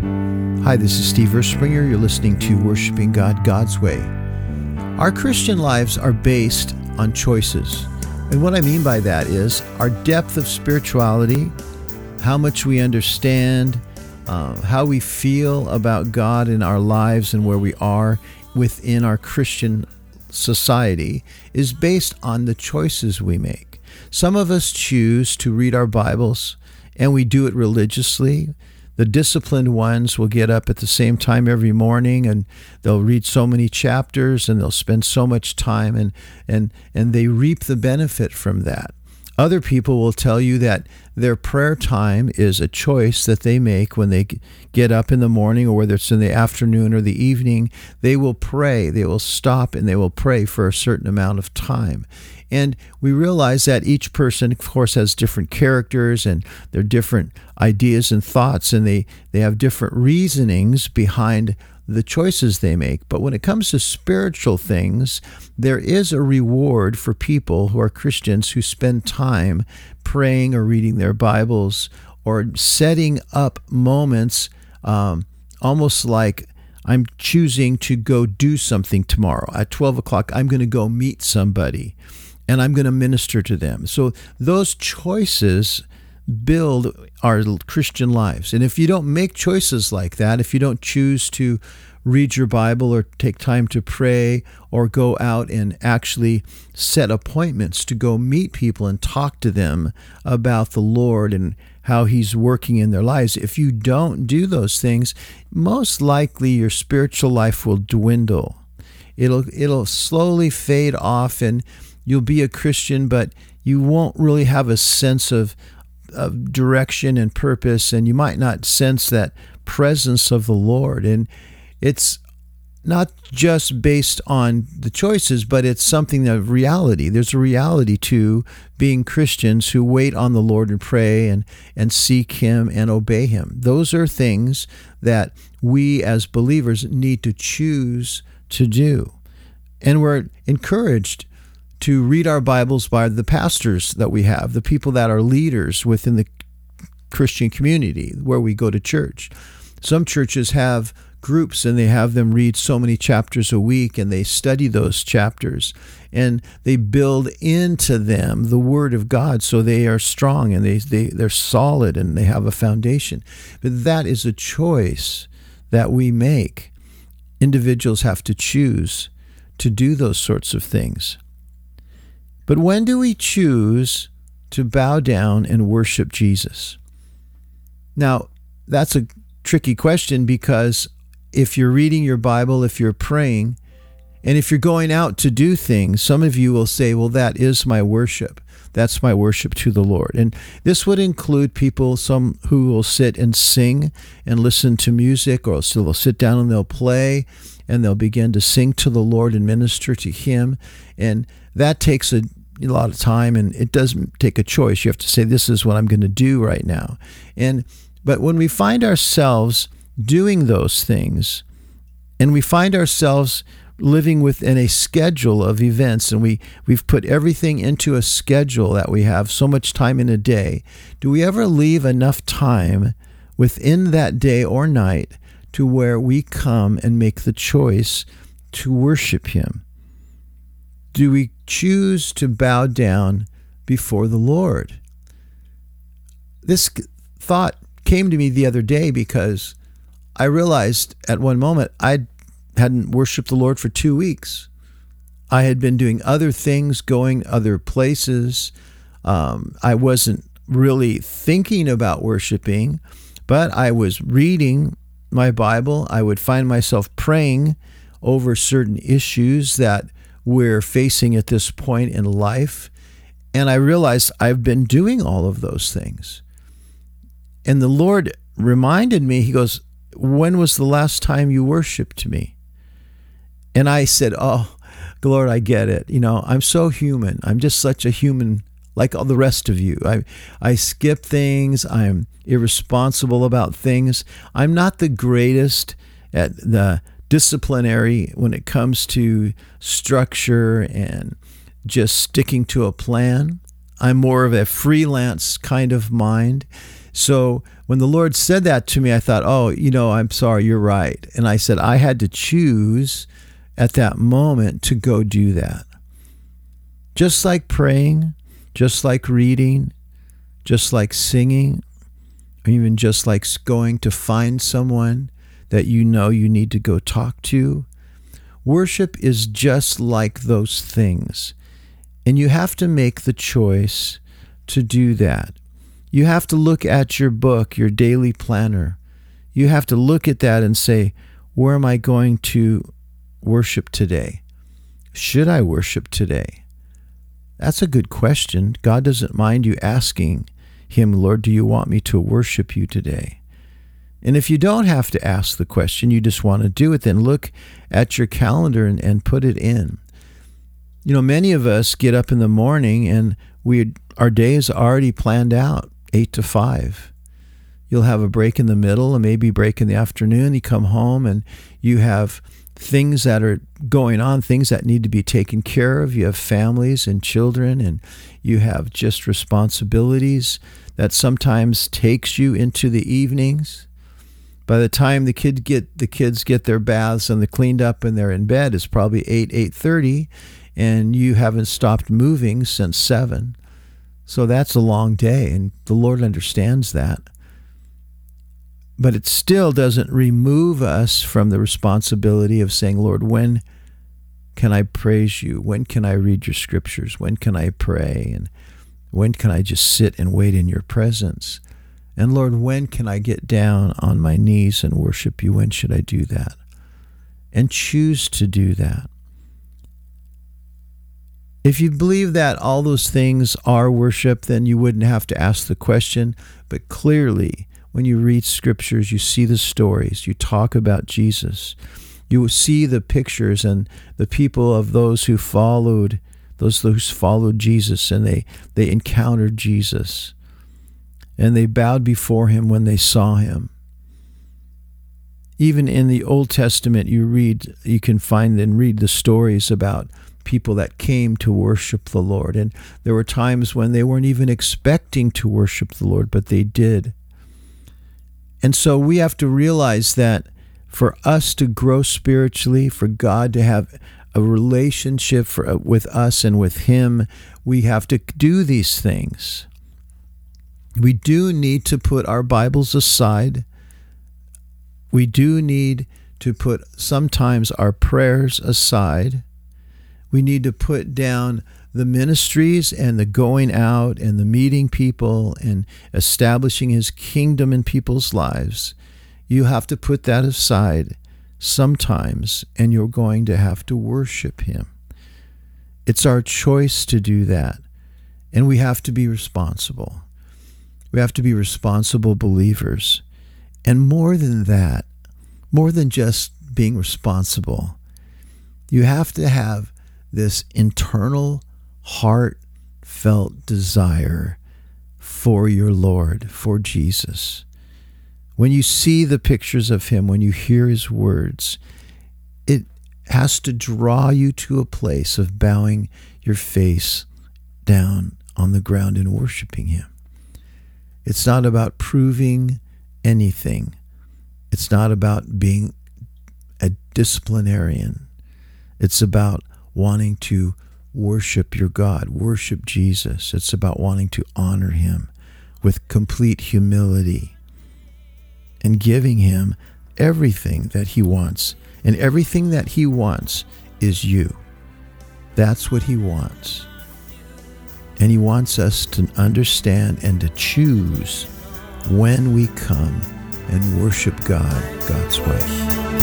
Hi, this is Steve Erspringer. You're listening to Worshiping God God's Way. Our Christian lives are based on choices. And what I mean by that is our depth of spirituality, how much we understand, uh, how we feel about God in our lives and where we are within our Christian society is based on the choices we make. Some of us choose to read our Bibles and we do it religiously. The disciplined ones will get up at the same time every morning and they'll read so many chapters and they'll spend so much time and and and they reap the benefit from that. Other people will tell you that their prayer time is a choice that they make when they get up in the morning or whether it's in the afternoon or the evening. They will pray, they will stop and they will pray for a certain amount of time. And we realize that each person, of course, has different characters and their different ideas and thoughts, and they, they have different reasonings behind the choices they make. But when it comes to spiritual things, there is a reward for people who are Christians who spend time praying or reading their Bibles or setting up moments um, almost like I'm choosing to go do something tomorrow. At 12 o'clock, I'm going to go meet somebody and I'm going to minister to them. So those choices build our Christian lives. And if you don't make choices like that, if you don't choose to read your Bible or take time to pray or go out and actually set appointments to go meet people and talk to them about the Lord and how He's working in their lives, if you don't do those things, most likely your spiritual life will dwindle. It'll it'll slowly fade off and you'll be a Christian, but you won't really have a sense of, of direction and purpose, and you might not sense that presence of the Lord. And it's not just based on the choices, but it's something of reality. There's a reality to being Christians who wait on the Lord and pray and, and seek Him and obey Him. Those are things that we as believers need to choose to do. And we're encouraged to read our Bibles by the pastors that we have, the people that are leaders within the Christian community where we go to church. Some churches have groups and they have them read so many chapters a week and they study those chapters and they build into them the word of God so they are strong and they, they, they're solid and they have a foundation. But that is a choice that we make. Individuals have to choose to do those sorts of things. But when do we choose to bow down and worship Jesus? Now, that's a tricky question because if you're reading your Bible, if you're praying, and if you're going out to do things, some of you will say, Well, that is my worship. That's my worship to the Lord. And this would include people, some who will sit and sing and listen to music, or so they'll sit down and they'll play and they'll begin to sing to the Lord and minister to Him. And that takes a a lot of time and it doesn't take a choice. You have to say, this is what I'm going to do right now. And, but when we find ourselves doing those things and we find ourselves living within a schedule of events and we, we've put everything into a schedule that we have so much time in a day, do we ever leave enough time within that day or night to where we come and make the choice to worship Him? do we choose to bow down before the Lord? This thought came to me the other day because I realized at one moment I hadn't worshiped the Lord for two weeks. I had been doing other things, going other places. Um, I wasn't really thinking about worshiping, but I was reading my Bible. I would find myself praying over certain issues that we're facing at this point in life. And I realized I've been doing all of those things. And the Lord reminded me, He goes, When was the last time you worshiped me? And I said, Oh, Lord, I get it. You know, I'm so human. I'm just such a human like all the rest of you. I, I skip things. I'm irresponsible about things. I'm not the greatest at the disciplinary when it comes to structure and just sticking to a plan. I'm more of a freelance kind of mind. So when the Lord said that to me, I thought, oh, you know, I'm sorry, you're right. And I said, I had to choose at that moment to go do that. Just like praying, just like reading, just like singing, or even just like going to find someone that you know you need to go talk to. Worship is just like those things. And you have to make the choice to do that. You have to look at your book, your daily planner. You have to look at that and say, where am I going to worship today? Should I worship today? That's a good question. God doesn't mind you asking Him, Lord, do you want me to worship you today? And if you don't have to ask the question, you just want to do it, then look at your calendar and, and put it in. You know, many of us get up in the morning and we our day is already planned out, eight to five. You'll have a break in the middle and maybe break in the afternoon. You come home and you have things that are going on, things that need to be taken care of. You have families and children, and you have just responsibilities that sometimes takes you into the evenings. By the time the kid get the kids get their baths and they're cleaned up and they're in bed, it's probably eight eight thirty, and you haven't stopped moving since seven. So that's a long day, and the Lord understands that. But it still doesn't remove us from the responsibility of saying, Lord, when can I praise you? When can I read your scriptures? When can I pray? And when can I just sit and wait in your presence? And Lord, when can I get down on my knees and worship you? When should I do that? And choose to do that. If you believe that all those things are worship, then you wouldn't have to ask the question. But clearly, when you read scriptures, you see the stories, you talk about Jesus, you see the pictures and the people of those who followed, those who followed Jesus, and they, they encountered Jesus and they bowed before him when they saw him. Even in the Old Testament, you read, you can find and read the stories about people that came to worship the Lord. And there were times when they weren't even expecting to worship the Lord, but they did. And so we have to realize that for us to grow spiritually, for God to have a relationship for, uh, with us and with Him, we have to do these things. We do need to put our Bibles aside. We do need to put sometimes our prayers aside. We need to put down the ministries and the going out and the meeting people and establishing his kingdom in people's lives. You have to put that aside sometimes, and you're going to have to worship him. It's our choice to do that, and we have to be responsible. We have to be responsible believers. And more than that, more than just being responsible, you have to have this internal, heartfelt desire for your Lord, for Jesus. When you see the pictures of Him, when you hear His words, it has to draw you to a place of bowing your face down on the ground and worshiping Him. It's not about proving anything. It's not about being a disciplinarian. It's about wanting to worship your God, worship Jesus. It's about wanting to honor Him with complete humility and giving Him everything that He wants. And everything that He wants is you. That's what He wants. And He wants us to understand and to choose when we come and worship God God's way.